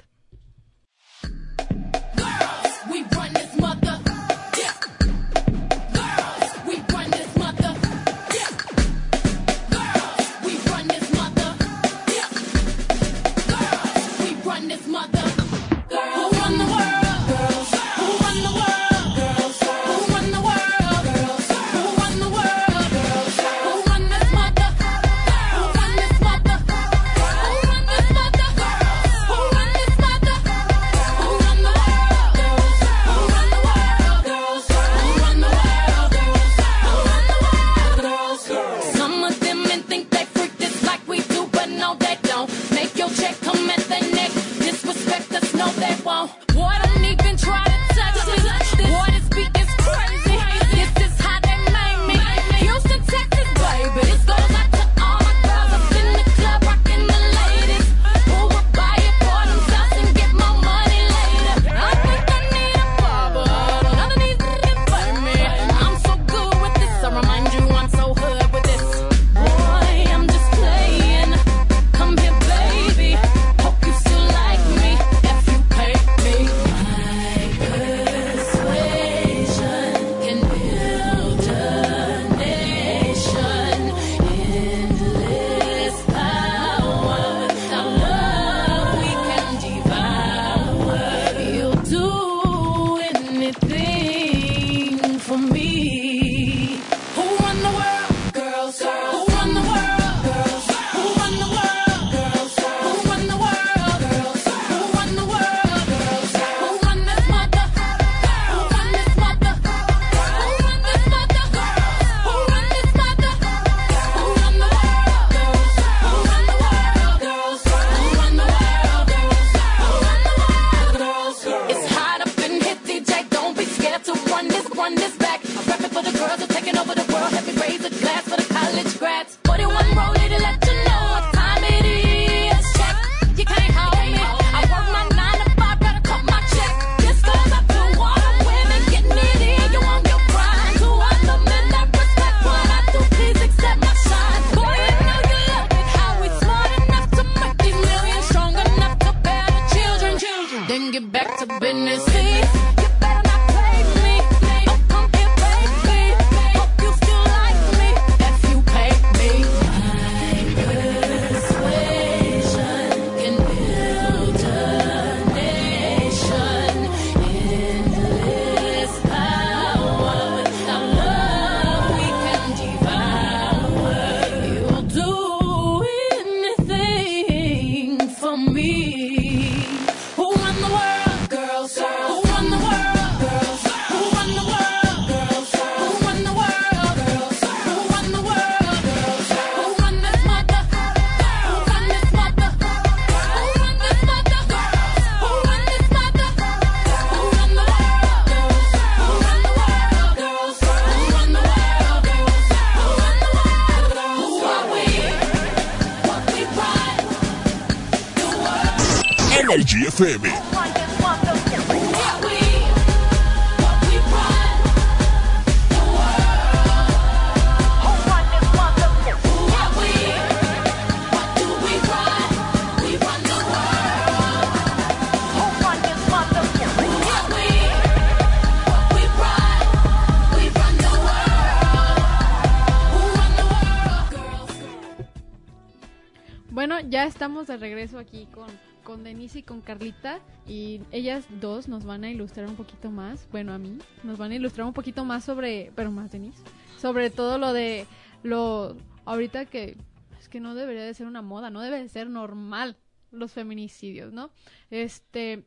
Estamos de regreso aquí con, con Denise y con Carlita y ellas dos nos van a ilustrar un poquito más, bueno a mí, nos van a ilustrar un poquito más sobre, pero más Denise, sobre todo lo de lo, ahorita que es que no debería de ser una moda, no debe de ser normal los feminicidios, ¿no? Este,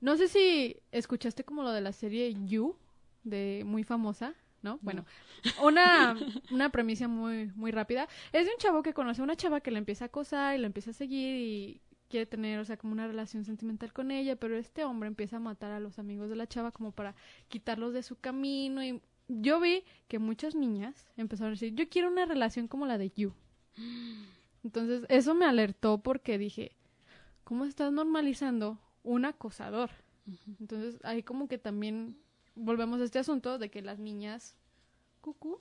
no sé si escuchaste como lo de la serie You, de muy famosa, ¿no? Bueno, una, una premisa muy, muy rápida. Es de un chavo que conoce a una chava que le empieza a acosar y la empieza a seguir y quiere tener, o sea, como una relación sentimental con ella, pero este hombre empieza a matar a los amigos de la chava como para quitarlos de su camino y yo vi que muchas niñas empezaron a decir, yo quiero una relación como la de You. Entonces, eso me alertó porque dije, ¿cómo estás normalizando un acosador? Entonces, ahí como que también volvemos a este asunto de que las niñas cucú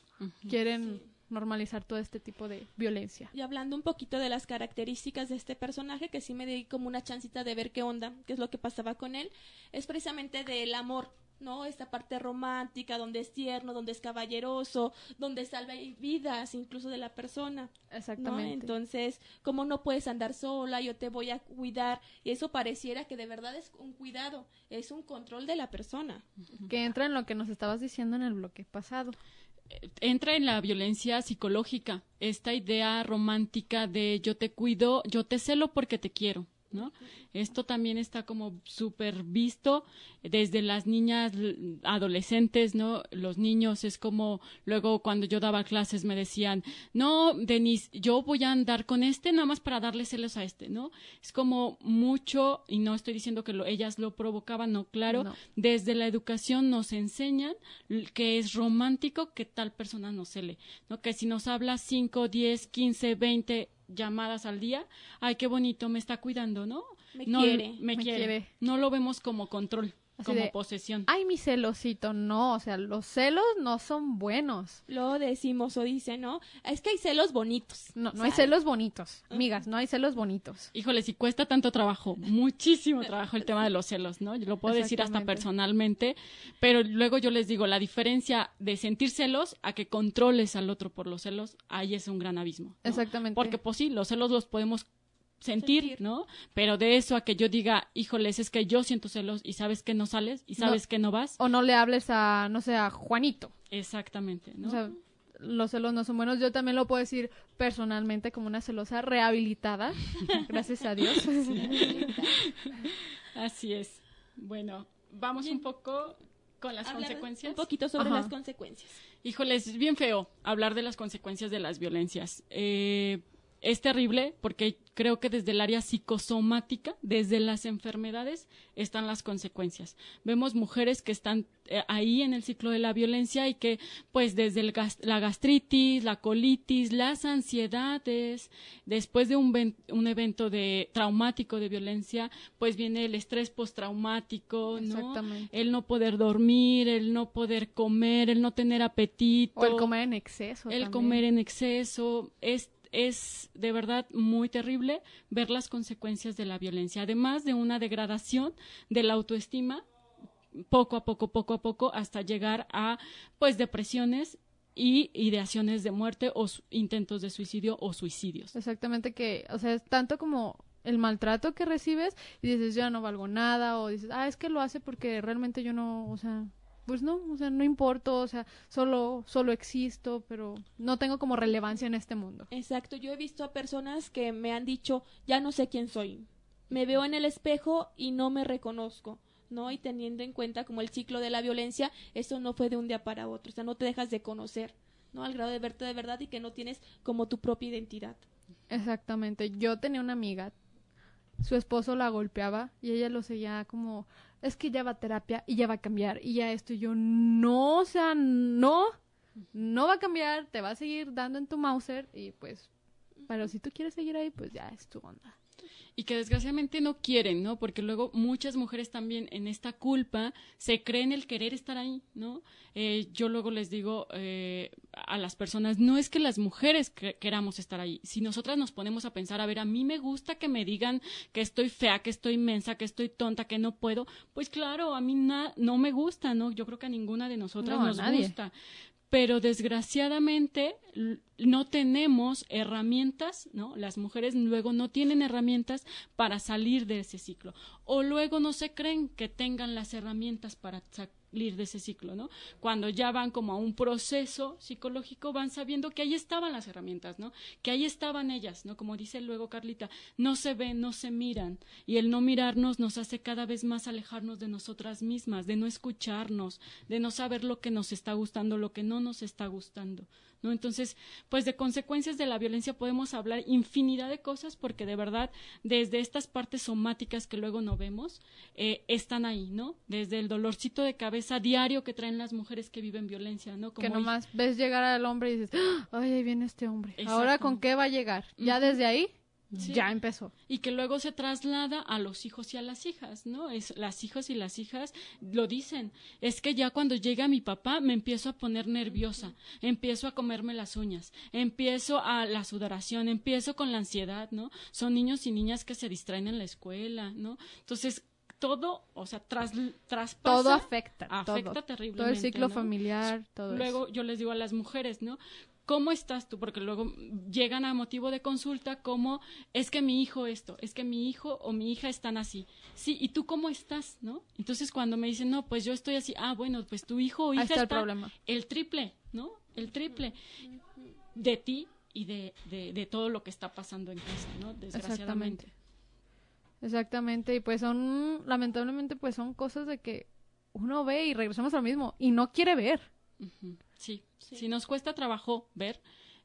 quieren normalizar todo este tipo de violencia. Y hablando un poquito de las características de este personaje, que sí me di como una chancita de ver qué onda, qué es lo que pasaba con él, es precisamente del amor, ¿no? Esta parte romántica, donde es tierno, donde es caballeroso, donde salva vidas incluso de la persona. ¿no? Exactamente. Entonces, como no puedes andar sola, yo te voy a cuidar, y eso pareciera que de verdad es un cuidado, es un control de la persona. Que entra en lo que nos estabas diciendo en el bloque pasado. entra en la violencia psicológica, esta idea romántica de yo te cuido, yo te celo porque te quiero, ¿no? Esto también está como súper visto desde las niñas adolescentes, ¿no? Los niños es como, luego cuando yo daba clases me decían, no, Denise, yo voy a andar con este nada más para darle celos a este, ¿no? Es como mucho, y no estoy diciendo que lo- ellas lo provocaban, no, claro, No. desde la educación nos enseñan que es romántico que tal persona nos cele, ¿no? Que si nos habla 5, 10, 15, 20 llamadas al día, ay, qué bonito, me está cuidando, ¿no? Me no, quiere, me, me quiere. quiere. No lo vemos como control, como de, posesión. Ay, mi celosito, no, o sea, los celos no son buenos. Lo decimos o dice, ¿no? Es que hay celos bonitos. No, no hay celos bonitos, amigas, no hay celos bonitos. Híjole, si cuesta tanto trabajo, muchísimo trabajo el tema de los celos, ¿no? Yo lo puedo decir hasta personalmente, pero luego yo les digo, la diferencia de sentir celos a que controles al otro por los celos, ahí es un gran abismo. ¿no? Exactamente. Porque pues sí, los celos los podemos sentir, Sentir. ¿no? Pero de eso a que yo diga, híjoles, es que yo siento celos y sabes que no sales y No. sabes que no vas. O no le hables a, no sé, a Juanito. Exactamente, ¿no? O sea, los celos no son buenos. Yo también lo puedo decir personalmente como una celosa rehabilitada. Gracias a Dios. Así es. Bueno, vamos un poco con las Hablar consecuencias. Un poquito sobre Ajá. las consecuencias. Híjole, es bien feo hablar de las consecuencias de las violencias. Eh, es terrible porque creo que desde el área psicosomática, desde las enfermedades, están las consecuencias. Vemos mujeres que están eh, ahí en el ciclo de la violencia y que, pues, desde el gas- la gastritis, la colitis, las ansiedades, después de un, un evento de traumático de violencia, pues viene el estrés postraumático, ¿no? El no poder dormir, el no poder comer, el no tener apetito. O el comer en exceso. El también. comer en exceso, es, es de verdad muy terrible ver las consecuencias de la violencia, además de una degradación de la autoestima poco a poco, poco a poco, hasta llegar a pues depresiones y ideaciones de muerte o intentos de suicidio o suicidios. Exactamente que, o sea, es tanto como el maltrato que recibes y dices, ya no valgo nada, o dices, ah, es que lo hace porque realmente yo no, o sea, pues no, o sea, no importo, o sea, solo, solo existo, pero no tengo como relevancia en este mundo. Exacto, yo he visto a personas que me han dicho, ya no sé quién soy. Me veo en el espejo y no me reconozco, ¿no? Y teniendo en cuenta como el ciclo de la violencia, eso no fue de un día para otro, o sea, no te dejas de conocer, ¿no? Al grado de verte de verdad y que no tienes como tu propia identidad. Exactamente. Yo tenía una amiga, su esposo la golpeaba y ella lo seguía como, es que ya va terapia y ya va a cambiar y ya esto y yo, no, o sea, no, no va a cambiar, te va a seguir dando en tu Mauser y pues, pero si tú quieres seguir ahí, pues ya es tu onda. Y que desgraciadamente no quieren, ¿no? Porque luego muchas mujeres también en esta culpa se creen el querer estar ahí, ¿no? Eh, yo luego les digo eh, a las personas, no es que las mujeres que- queramos estar ahí, si nosotras nos ponemos a pensar, a ver, a mí me gusta que me digan que estoy fea, que estoy mensa, que estoy tonta, que no puedo, pues claro, a mí na- no me gusta, ¿no? Yo creo que a ninguna de nosotras No, nos nadie. gusta pero desgraciadamente no tenemos herramientas, ¿no? Las mujeres luego no tienen herramientas para salir de ese ciclo o luego no se creen que tengan las herramientas para salir de ese ciclo, ¿no? Cuando ya van como a un proceso psicológico van sabiendo que ahí estaban las herramientas, ¿no? Que ahí estaban ellas, ¿no? Como dice luego Carlita, no se ven, no se miran y el no mirarnos nos hace cada vez más alejarnos de nosotras mismas, de no escucharnos, de no saber lo que nos está gustando, lo que no nos está gustando, ¿no? Entonces, pues de consecuencias de la violencia podemos hablar infinidad de cosas porque de verdad desde estas partes somáticas que luego no vemos eh, están ahí, ¿no? Desde el dolorcito de cabeza diario que traen las mujeres que viven violencia, ¿no? que hoy- nomás ves llegar al hombre y dices, "Ah, ay, ahí viene este hombre. Ahora con qué va a llegar. Ya desde ahí, Sí. ya empezó. y que luego se traslada a los hijos y a las hijas, ¿no? Es las hijas y las hijas lo dicen, es que ya cuando llega mi papá me empiezo a poner nerviosa, empiezo a comerme las uñas, empiezo a la sudoración, empiezo con la ansiedad, ¿no? Son niños y niñas que se distraen en la escuela, ¿no? Entonces todo, o sea, tras, traspasa Todo afecta. afecta todo. terriblemente, Todo el ciclo ¿no? familiar, todo Luego eso. yo les digo a las mujeres, ¿no? ¿Cómo estás tú? Porque luego llegan a motivo de consulta como es que mi hijo esto, es que mi hijo o mi hija están así. Sí, ¿y tú cómo estás? ¿No? Entonces cuando me dicen, no, pues yo estoy así, ah, bueno, pues tu hijo o Ahí hija está el está problema. el triple, ¿no? El triple de ti y de, de, de todo lo que está pasando en casa, ¿no? Desgraciadamente. Exactamente. Exactamente, y pues son, lamentablemente, pues son cosas de que uno ve y regresamos al mismo y no quiere ver. Ujú, Sí. si nos cuesta trabajo ver,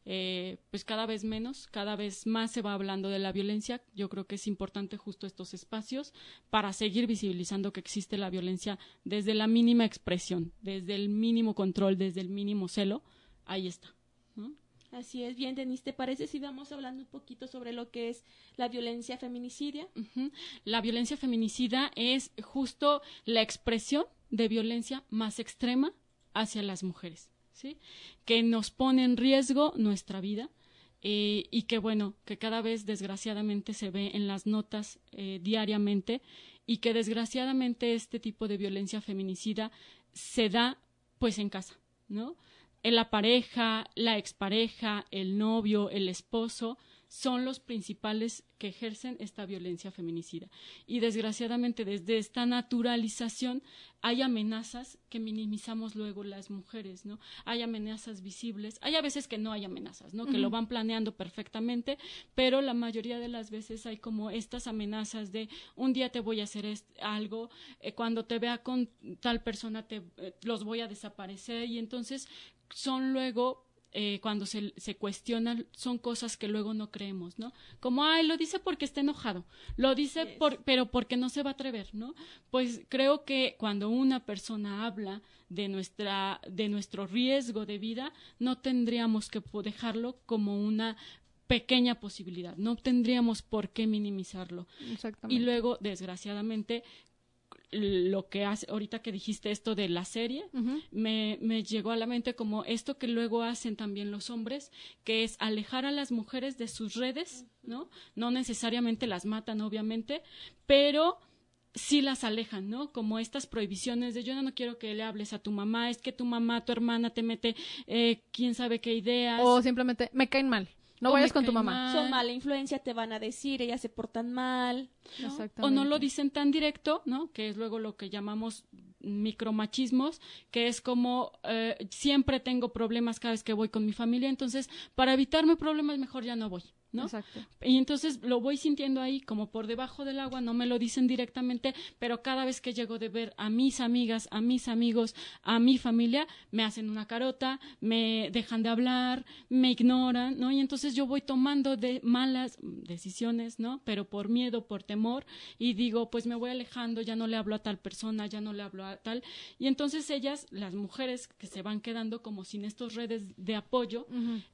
eh, pues cada vez menos, cada vez más se va hablando de la violencia. Yo creo que es importante justo estos espacios para seguir visibilizando que existe la violencia desde la mínima expresión, desde el mínimo control, desde el mínimo celo. Ahí está. ¿no? Así es, bien, Denise, ¿te parece si vamos hablando un poquito sobre lo que es la violencia feminicidia? La violencia feminicida es justo la expresión de violencia más extrema hacia las mujeres, ¿sí? Que nos pone en riesgo nuestra vida eh, y que, bueno, que cada vez desgraciadamente se ve en las notas eh, diariamente y que desgraciadamente este tipo de violencia feminicida se da pues en casa, ¿no? En la pareja, la expareja, el novio, el esposo, son los principales que ejercen esta violencia feminicida. Y desgraciadamente desde esta naturalización hay amenazas que minimizamos luego las mujeres, ¿no? Hay amenazas visibles, hay a veces que no hay amenazas, ¿no? Que lo van planeando perfectamente, pero la mayoría de las veces hay como estas amenazas de un día te voy a hacer algo, eh, cuando te vea con tal persona te eh, los voy a desaparecer y entonces son luego eh, cuando se, se cuestionan son cosas que luego no creemos, ¿no? Como, ay, lo dice porque está enojado, lo dice por, pero porque no se va a atrever, ¿no? Pues creo que cuando una persona habla de nuestra, de nuestro riesgo de vida, no tendríamos que dejarlo como una pequeña posibilidad, no tendríamos por qué minimizarlo. Exactamente. Y luego, desgraciadamente, lo que hace, ahorita que dijiste esto de la serie, me, me llegó a la mente como esto que luego hacen también los hombres, que es alejar a las mujeres de sus redes, ¿no? No necesariamente las matan, obviamente, pero sí las alejan, ¿no? Como estas prohibiciones de yo no quiero que le hables a tu mamá, es que tu mamá, tu hermana te mete eh, quién sabe qué ideas. O simplemente me caen mal. No O vayas con tu mamá. mal. Son mala influencia, te van a decir, ellas se portan mal. ¿no? Exactamente. o no lo dicen tan directo, ¿no? Que es luego lo que llamamos micromachismos, que es como eh, siempre tengo problemas cada vez que voy con mi familia, entonces para evitarme problemas mejor ya no voy, ¿no? Exacto. Y entonces lo voy sintiendo ahí como por debajo del agua, no me lo dicen directamente, pero cada vez que llego de ver a mis amigas, a mis amigos, a mi familia, me hacen una carota, me dejan de hablar, me ignoran, ¿no? Y entonces yo voy tomando de malas decisiones, ¿no? Pero por miedo, por temor, y digo, pues me voy alejando, ya no le hablo a tal persona, ya no le hablo a tal. Y entonces ellas, las mujeres que se van quedando como sin estos redes de apoyo,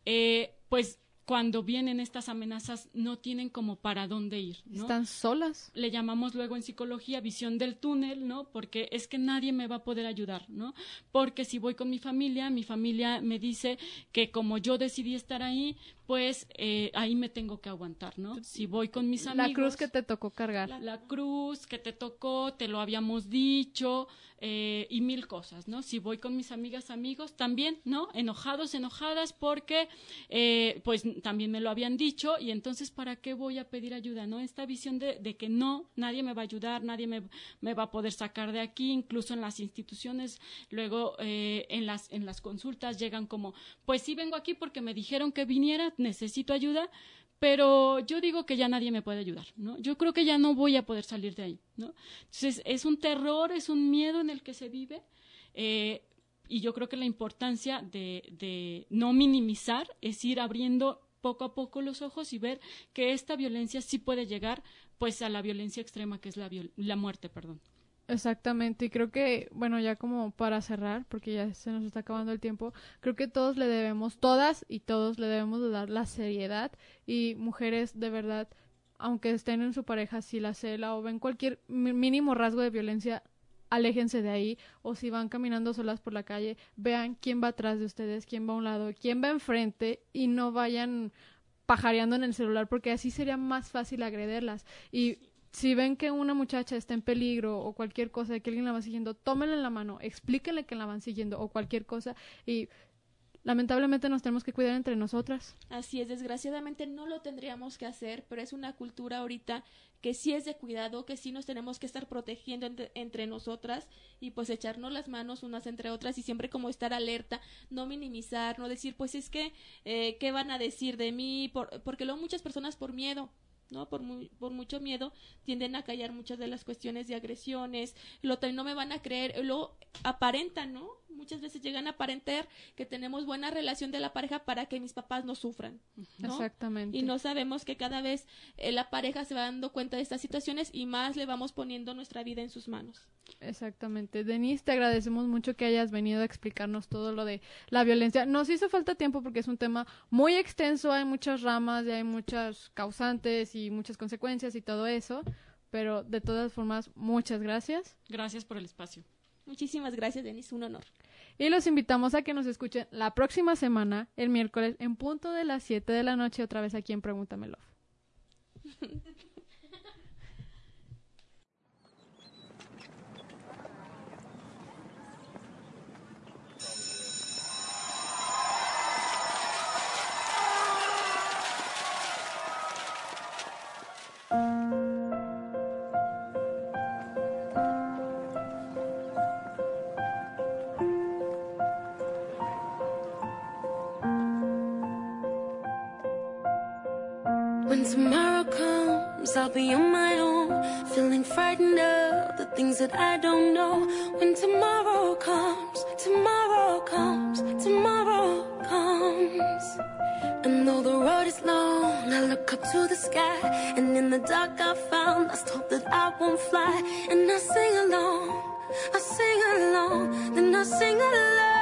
eh, pues cuando vienen estas amenazas no tienen como para dónde ir, ¿no? Están solas. le llamamos luego en psicología visión del túnel, ¿no? Porque es que nadie me va a poder ayudar, ¿no? Porque si voy con mi familia, mi familia me dice que como yo decidí estar ahí, pues eh, ahí me tengo que aguantar, ¿no? Si voy con mis amigos. La cruz que te tocó cargar. La, la cruz que te tocó, te lo habíamos dicho, eh, y mil cosas, ¿no? Si voy con mis amigas, amigos, también, ¿no? Enojados, enojadas, porque, eh, pues, también me lo habían dicho, y entonces, ¿para qué voy a pedir ayuda, no? Esta visión de, de que no, nadie me va a ayudar, nadie me, me va a poder sacar de aquí, incluso en las instituciones, luego eh, en, las, en las consultas llegan como, pues sí vengo aquí porque me dijeron que viniera, necesito ayuda, pero yo digo que ya nadie me puede ayudar, ¿no? Yo creo que ya no voy a poder salir de ahí, ¿no? Entonces, es un terror, es un miedo en el que se vive, eh, y yo creo que la importancia de, de no minimizar es ir abriendo poco a poco los ojos y ver que esta violencia sí puede llegar, pues, a la violencia extrema, que es la, la muerte, perdón. Exactamente, y creo que, bueno, ya como para cerrar, porque ya se nos está acabando el tiempo, creo que todos le debemos, todas y todos le debemos de dar la seriedad y mujeres de verdad, aunque estén en su pareja, si la cela o ven cualquier mínimo rasgo de violencia, aléjense de ahí o si van caminando solas por la calle, vean quién va atrás de ustedes, quién va a un lado, quién va enfrente y no vayan pajareando en el celular porque así sería más fácil agrederlas y si ven que una muchacha está en peligro o cualquier cosa de que alguien la va siguiendo, tómenle la mano, explíquenle que la van siguiendo o cualquier cosa y lamentablemente nos tenemos que cuidar entre nosotras. Así es, desgraciadamente no lo tendríamos que hacer, pero es una cultura ahorita que sí es de cuidado, que sí nos tenemos que estar protegiendo entre, entre nosotras y pues echarnos las manos unas entre otras y siempre como estar alerta, no minimizar, no decir pues es que, eh, ¿qué van a decir de mí? Por, porque luego muchas personas por miedo. ¿No? Por, mu- por mucho miedo tienden a callar muchas de las cuestiones de agresiones, lo no me van a creer, lo aparentan, ¿no? Muchas veces llegan a aparentar que tenemos buena relación de la pareja para que mis papás no sufran, ¿no? Exactamente. Y no sabemos que cada vez eh, la pareja se va dando cuenta de estas situaciones y más le vamos poniendo nuestra vida en sus manos. Exactamente. Denise, te agradecemos mucho que hayas venido a explicarnos todo lo de la violencia. Nos hizo falta tiempo porque es un tema muy extenso, hay muchas ramas y hay muchas causantes y muchas consecuencias y todo eso, pero de todas formas, muchas gracias. Gracias por el espacio. Muchísimas gracias, Denis, un honor. Y los invitamos a que nos escuchen la próxima semana, el miércoles, en punto de las 7 de la noche, otra vez aquí en Pregúntame I don't know. When tomorrow comes, tomorrow comes, tomorrow comes. And though the road is long, I look up to the sky, and in the dark I found lost hope that I won't fly. And I sing along, I sing along, then I sing along.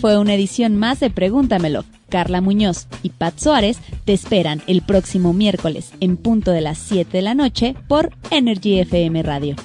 Fue una edición más de Pregúntamelo. Carla Muñoz y Pat Suárez te esperan el próximo miércoles en punto de las 7 de la noche por Energy FM Radio.